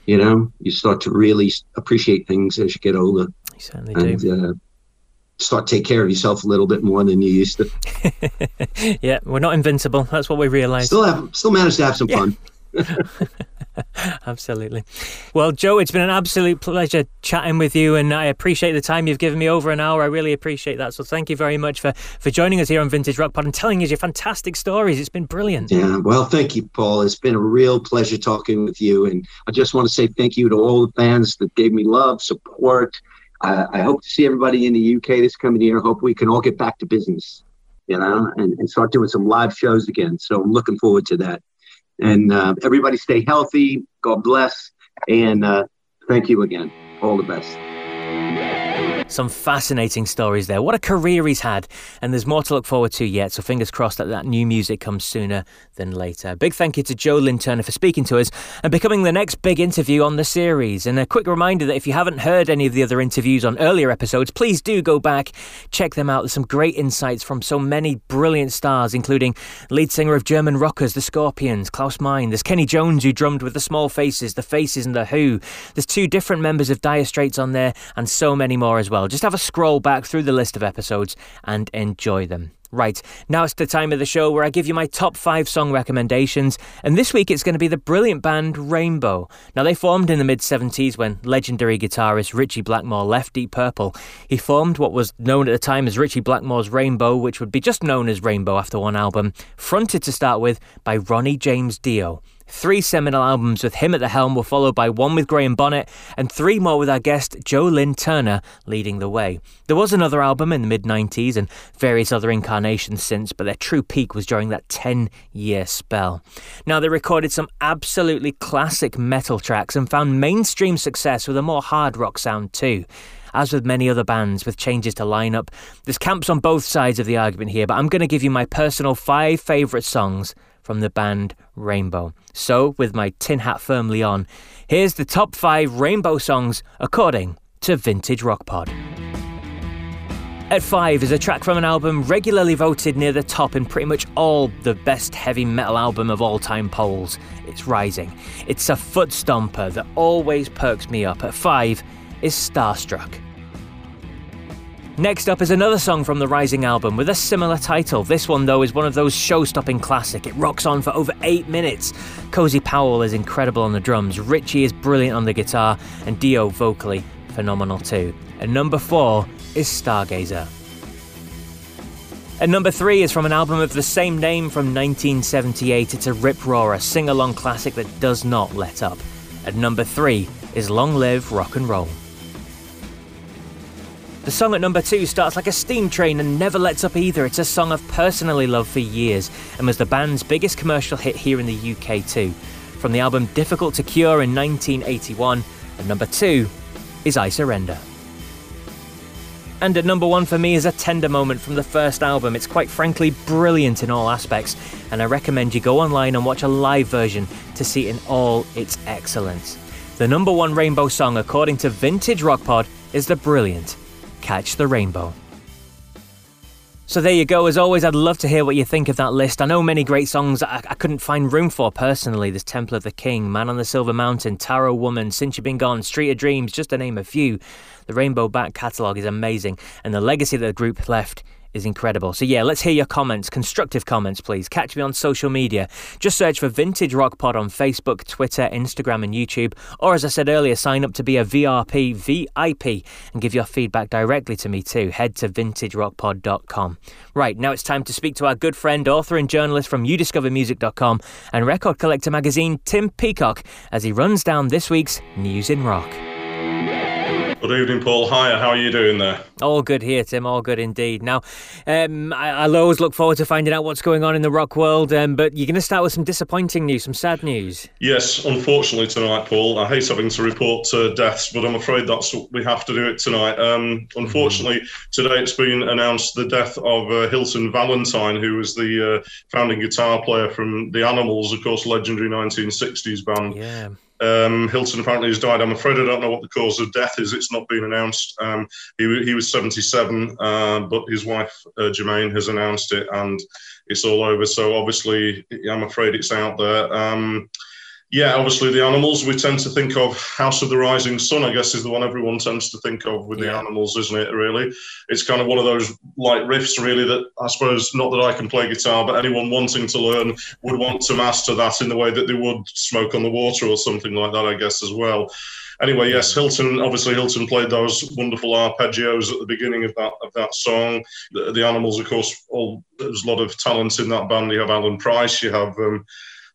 You know, you start to really appreciate things as you get older. You certainly and, do. Uh, start to take care of yourself a little bit more than you used to. yeah, we're not invincible. That's what we realized. Still have, still managed to have some fun. Absolutely. Well, Joe, it's been an absolute pleasure chatting with you, and I appreciate the time you've given me over an hour. I really appreciate that. So, thank you very much for, for joining us here on Vintage Rock Pod and telling us your fantastic stories. It's been brilliant. Yeah, well, thank you, Paul. It's been a real pleasure talking with you. And I just want to say thank you to all the fans that gave me love, support. I, I hope to see everybody in the UK this coming year. Hope we can all get back to business, you know, and, and start doing some live shows again. So, I'm looking forward to that. And uh, everybody stay healthy. God bless. And uh, thank you again. All the best. Some fascinating stories there. What a career he's had, and there's more to look forward to yet. So fingers crossed that that new music comes sooner than later. Big thank you to Joe Lynn Turner for speaking to us and becoming the next big interview on the series. And a quick reminder that if you haven't heard any of the other interviews on earlier episodes, please do go back, check them out. There's some great insights from so many brilliant stars, including lead singer of German rockers, the Scorpions, Klaus Meine. There's Kenney Jones, who drummed with the Small Faces, the Faces, and the Who. There's two different members of Dire Straits on there, and so many more as well. Just have a scroll back through the list of episodes and enjoy them. Right, now it's the time of the show where I give you my top five song recommendations, and this week it's going to be the brilliant band Rainbow. Now, they formed in the mid 70s when legendary guitarist Ritchie Blackmore left Deep Purple. He formed what was known at the time as Ritchie Blackmore's Rainbow, which would be just known as Rainbow after one album, fronted to start with by Ronnie James Dio. Three seminal albums with him at the helm were followed by one with Graham Bonnet and three more with our guest Joe Lynn Turner leading the way. There was another album in the mid 90s and various other incarnations since, but their true peak was during that 10 year spell. Now, they recorded some absolutely classic metal tracks and found mainstream success with a more hard rock sound too. As with many other bands with changes to lineup, there's camps on both sides of the argument here, but I'm going to give you my personal five favourite songs from the band Rainbow. So, with my tin hat firmly on, here's the top five Rainbow songs according to Vintage Rock Pod. At five is a track from an album regularly voted near the top in pretty much all the best heavy metal album of all time polls. It's Rising. It's a foot stomper that always perks me up. At five is Starstruck. Next up is another song from the Rising album with a similar title. This one, though, is one of those show stopping classic. It rocks on for over eight minutes. Cozy Powell is incredible on the drums, Ritchie is brilliant on the guitar, and Dio vocally phenomenal too. And number four is Stargazer. And number three is from an album of the same name from 1978. It's a rip roarer, sing along classic that does not let up. And number three is Long Live Rock and Roll. The song at number two starts like a steam train and never lets up either. It's a song I've personally loved for years and was the band's biggest commercial hit here in the UK too. From the album Difficult to Cure in 1981, and number two is I Surrender. And at number one for me is a tender moment from the first album. It's quite frankly brilliant in all aspects, and I recommend you go online and watch a live version to see it in all its excellence. The number one rainbow song, according to Vintage Rock Pod, is the brilliant Catch the Rainbow. So there you go. As always, I'd love to hear what you think of that list. I know many great songs I, I, couldn't find room for personally. There's Temple of the King, Man on the Silver Mountain, Tarot Woman, Since You've Been Gone, Street of Dreams, just to name a few. The Rainbow back catalogue is amazing, and the legacy that the group left is incredible. So, yeah, let's hear your comments, constructive comments, please. Catch me on social media. Just search for Vintage Rock Pod on Facebook, Twitter, Instagram, and YouTube. Or, as I said earlier, sign up to be a VRP VIP and give your feedback directly to me too. Head to vintagerockpod.com. Right, now it's time to speak to our good friend, author, and journalist from youdiscovermusic.com and record collector magazine, Tim Peacock, as he runs down this week's News in Rock. Good evening, Paul. Hiya, how are you doing there? All good here, Tim. All good indeed. Now, um, I, will always look forward to finding out what's going on in the rock world, um, but you're going to start with some disappointing news, some sad news. Yes, unfortunately tonight, Paul. I hate having to report uh, deaths, but I'm afraid that's what we have to do it tonight. Um, unfortunately, mm. today it's been announced the death of uh, Hilton Valentine, who was the uh, founding guitar player from The Animals, of course, legendary 1960s band. Yeah. Um, Hilton apparently has died. I'm afraid I don't know what the cause of death is. It's not been announced. Um, he, he was 77, uh, but his wife uh, Germaine has announced it, and it's all over. So obviously, I'm afraid it's out there. Um, yeah, obviously the animals we tend to think of House of the Rising Sun, I guess, is the one everyone tends to think of with yeah. the animals, isn't it? Really, it's kind of one of those light riffs, really. That I suppose not that I can play guitar, but anyone wanting to learn would want to master that in the way that they would smoke on the water or something like that, I guess, as well. Anyway, yes, Hilton. Obviously, Hilton played those wonderful arpeggios at the beginning of that of that song. The, the animals, of course, all there's a lot of talent in that band. You have Alan Price, you have. Um,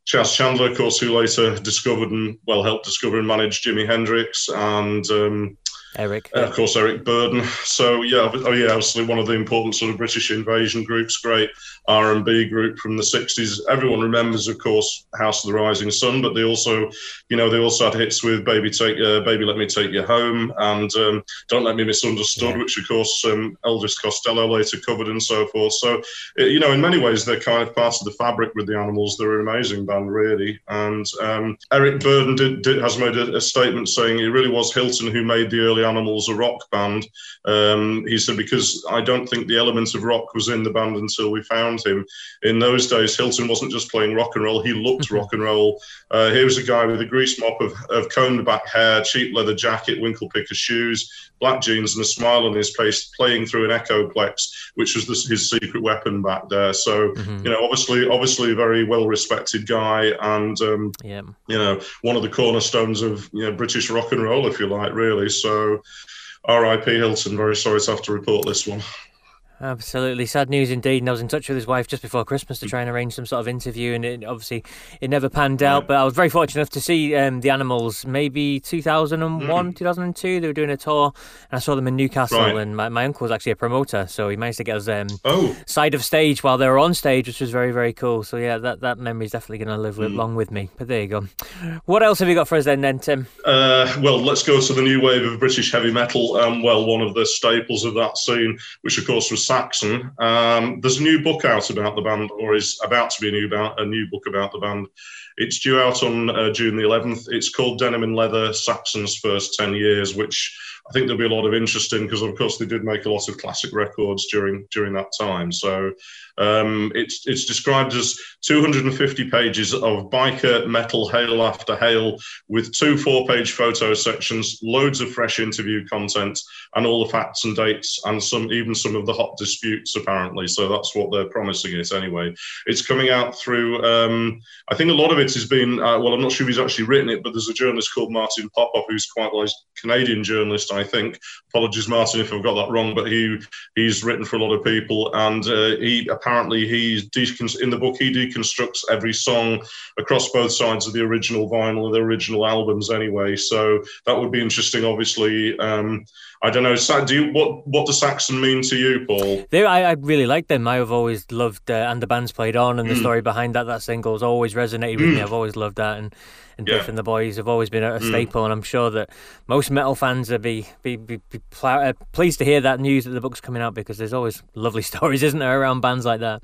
Chas Chandler, of course, who later discovered and well helped discover and manage Jimi Hendrix, and um, Eric. Uh, of course, Eric Burdon. So yeah, oh yeah, obviously one of the important sort of British invasion groups, great R and B group from the '60s. Everyone remembers, of course, House of the Rising Sun, but they also, you know, they also had hits with "Baby Take, uh, Baby Let Me Take You Home" and um, "Don't Let Me Misunderstood," yeah. which of course um, Elvis Costello later covered and so forth. So, uh, you know, in many ways, they're kind of part of the fabric with the Animals. They're an amazing band, really. And um, Eric Burdon did, did, has made a, a statement saying it really was Hilton who made the early early Animals a rock band. Um, he said, because I don't think the element of rock was in the band until we found him. In those days, Hilton wasn't just playing rock and roll, he looked rock and roll. Uh, here was a guy with a grease mop of, of combed back hair, cheap leather jacket, winkle picker shoes, black jeans, and a smile on his face, playing through an Echoplex, which was the, his secret weapon back there. So, mm-hmm. you know, obviously, obviously, a very well respected guy, and um, yeah. you know, one of the cornerstones of you know British rock and roll, if you like, really. So, R.I.P. Hilton. Very sorry to have to report this one. Absolutely sad news indeed. And I was in touch with his wife just before Christmas to try and arrange some sort of interview, and it, obviously it never panned out. But I was very fortunate enough to see um, the Animals maybe 2001, mm. 2002. They were doing a tour, and I saw them in Newcastle. Right. And my, my uncle was actually a promoter, so he managed to get us um, oh. side of stage while they were on stage, which was very very cool. So yeah, that that memory is definitely going to live mm. long with me. But there you go. What else have you got for us then, then Tim? Uh, well, let's go to the new wave of British heavy metal. Um, well, one of the staples of that scene, which of course was Saxon. Um, there's a new book out about the band, or is about to be a new, a new book about the band. It's due out on uh, June the 11th. It's called Denim and Leather Saxon's First 10 Years, which I think there'll be a lot of interest in because, of course, they did make a lot of classic records during during that time. So um, it's it's described as 250 pages of biker metal hail after hail with two four-page photo sections, loads of fresh interview content, and all the facts and dates, and some even some of the hot disputes apparently. So that's what they're promising it anyway. It's coming out through. Um, I think a lot of it has been. Uh, well, I'm not sure he's actually written it, but there's a journalist called Martin Popoff who's quite like Canadian journalist, I think. Apologies, Martin, if I've got that wrong, but he he's written for a lot of people, and uh, he apparently he in the book he deconstructs every song across both sides of the original vinyl, of the original albums, anyway. So that would be interesting. Obviously, um, I don't know. Do you what what does Saxon mean to you, Paul? They, I, I really like them. I've always loved uh, and the band's played on, and the mm. story behind that that single's always resonated with mm. me. I've always loved that, and and yeah. Biff and the boys have always been a, mm. staple. And I'm sure that most metal fans are be be, be, be pl- uh, pleased to hear that news that the book's coming out because there's always lovely stories, isn't there, around bands like that.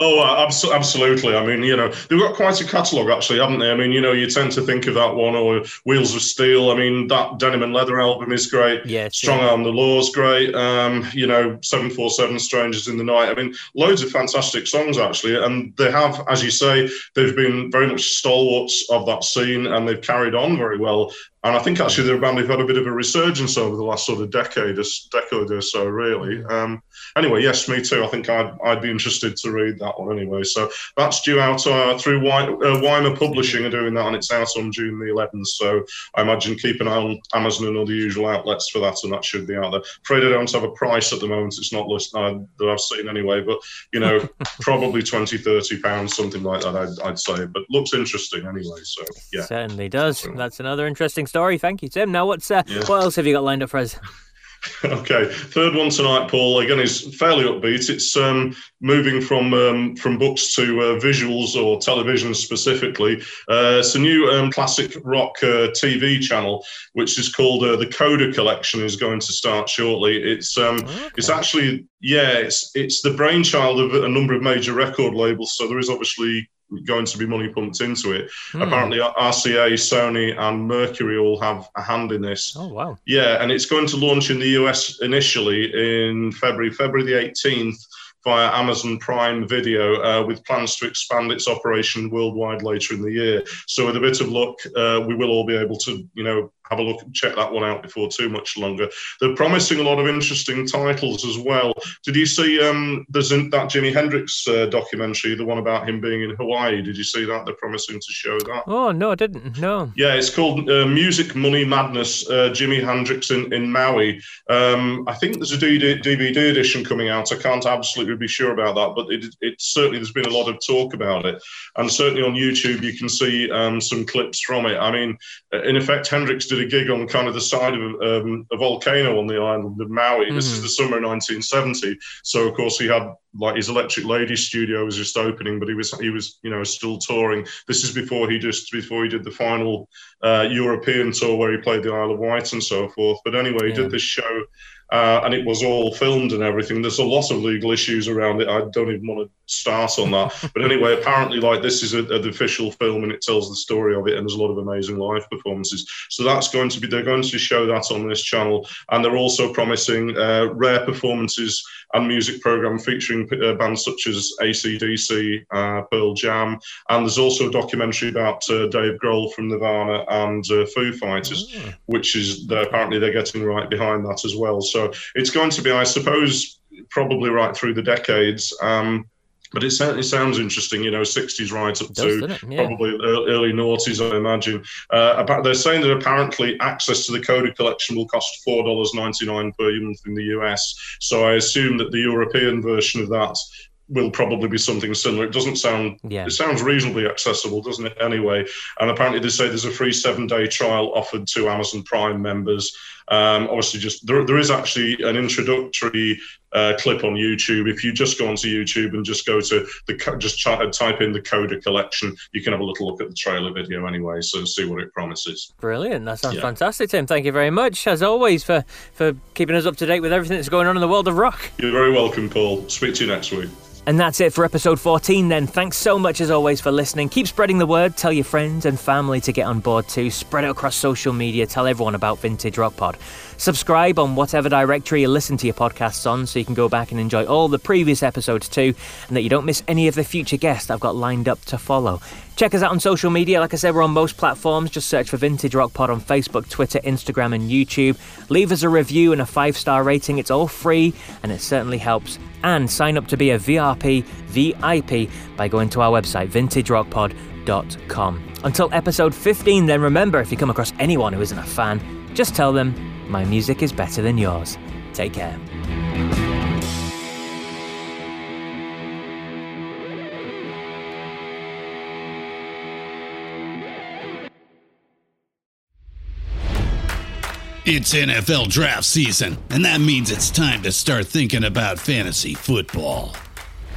Oh, absolutely. I mean, you know, they've got quite a catalogue, actually, haven't they? I mean, you know, you tend to think of that one or Wheels of Steel. I mean, that Denim and Leather album is great. Yeah, Strong Arm the Law's great. Um, you know, 747 Strangers in the Night. I mean, loads of fantastic songs, actually. And they have, as you say, they've been very much stalwarts of that scene and they've carried on very well. And I think actually they're a band who've had a bit of a resurgence over the last sort of decade or, decade or so, really. Um, anyway, yes, me too. I think I'd, I'd be interested to read that one anyway. So that's due out uh, through Wy- uh, Wymer Publishing are doing that, and it's out on June the 11th. So I imagine keep an eye on Amazon and other usual outlets for that, and that should be out there. Afraid I don't have a price at the moment. It's not listed uh, that I've seen anyway, but you know, probably 20, 30 pounds, something like that. I'd, I'd, say, but looks interesting anyway. So yeah, certainly does. That's another interesting story. Thank you, Tim. Now, what's uh, yeah. what else have you got lined up for us? Okay, third one tonight, Paul. Again, is fairly upbeat. It's um, moving from um, from books to uh, visuals or television specifically. Uh, it's a new um, classic rock uh, TV channel, which is called uh, the Coda Collection. Is going to start shortly. It's um, okay. it's actually yeah, it's it's the brainchild of a number of major record labels. So there is obviously going to be money pumped into it. Hmm. Apparently, RCA, Sony, and Mercury all have a hand in this. Oh wow! Yeah, and it's going to launch in the US initially in February, February the 18th via Amazon Prime Video, uh, with plans to expand its operation worldwide later in the year. So, with a bit of luck, uh, we will all be able to, you know, have a look and check that one out before too much longer. They're promising a lot of interesting titles as well. Did you see um, there's that Jimi Hendrix uh, documentary, the one about him being in Hawaii? Did you see that? They're promising to show that. Oh no, I didn't. No. Yeah, it's called uh, Music Money Madness. Uh, Jimi Hendrix in in Maui. Um, I think there's a DVD edition coming out. I can't absolutely be sure about that, but it, it certainly there's been a lot of talk about it, and certainly on YouTube you can see um, some clips from it. I mean, in effect, Hendrix did did a gig on kind of the side of um, a volcano on the island of Maui. Mm-hmm. This is mm-hmm. the summer of 1970. So of course he had like his Electric Lady studio was just opening, but he was he was you know still touring. This is before he just before he did the final uh, European tour where he played the Isle of Wight and so forth. But anyway, he did this show uh, and it was all filmed and everything. There's a lot of legal issues around it. I don't even want to start on that. but anyway, apparently, like this is an official film and it tells the story of it, and there's a lot of amazing live performances. So that's going to be they're going to show that on this channel, and they're also promising uh, rare performances and music program featuring uh, bands such as ACDC, uh, Pearl Jam, and there's also a documentary about uh, Dave Grohl from Nirvana and uh, Foo Fighters, oh. which is they're, apparently they're getting right behind that as well. So so it's going to be, I suppose, probably right through the decades. Um, but it certainly sounds interesting, you know, 60s right up to yeah. probably early noughties, I imagine. Uh, they're saying that apparently access to the Coda collection will cost $4.99 per month in the US. So I assume that the European version of that will probably be something similar. It doesn't sound. Yeah. It sounds reasonably accessible, doesn't it? Anyway, and apparently they say there's a free seven-day trial offered to Amazon Prime members. Um, obviously, just there, there is actually an introductory uh, clip on YouTube. If you just go onto YouTube and just go to the just type in the Coda collection, you can have a little look at the trailer video anyway, so see what it promises. Brilliant! That sounds yeah. fantastic, Tim. Thank you very much, as always, for for keeping us up to date with everything that's going on in the world of rock. You're very welcome, Paul. Speak to you next week. And that's it for episode 14 then. Thanks so much as always for listening. Keep spreading the word, tell your friends and family to get on board too. Spread it across social media, tell everyone about Vintage Rock Pod. Subscribe on whatever directory you listen to your podcasts on so you can go back and enjoy all the previous episodes too, and that you don't miss any of the future guests I've got lined up to follow. Check us out on social media. Like I said, we're on most platforms. Just search for Vintage Rock Pod on Facebook, Twitter, Instagram, and YouTube. Leave us a review and a five star rating. It's all free and it certainly helps. And sign up to be a VRP VIP by going to our website, vintagerockpod.com. Until episode 15, then remember if you come across anyone who isn't a fan, just tell them my music is better than yours. Take care. It's NFL draft season, and that means it's time to start thinking about fantasy football.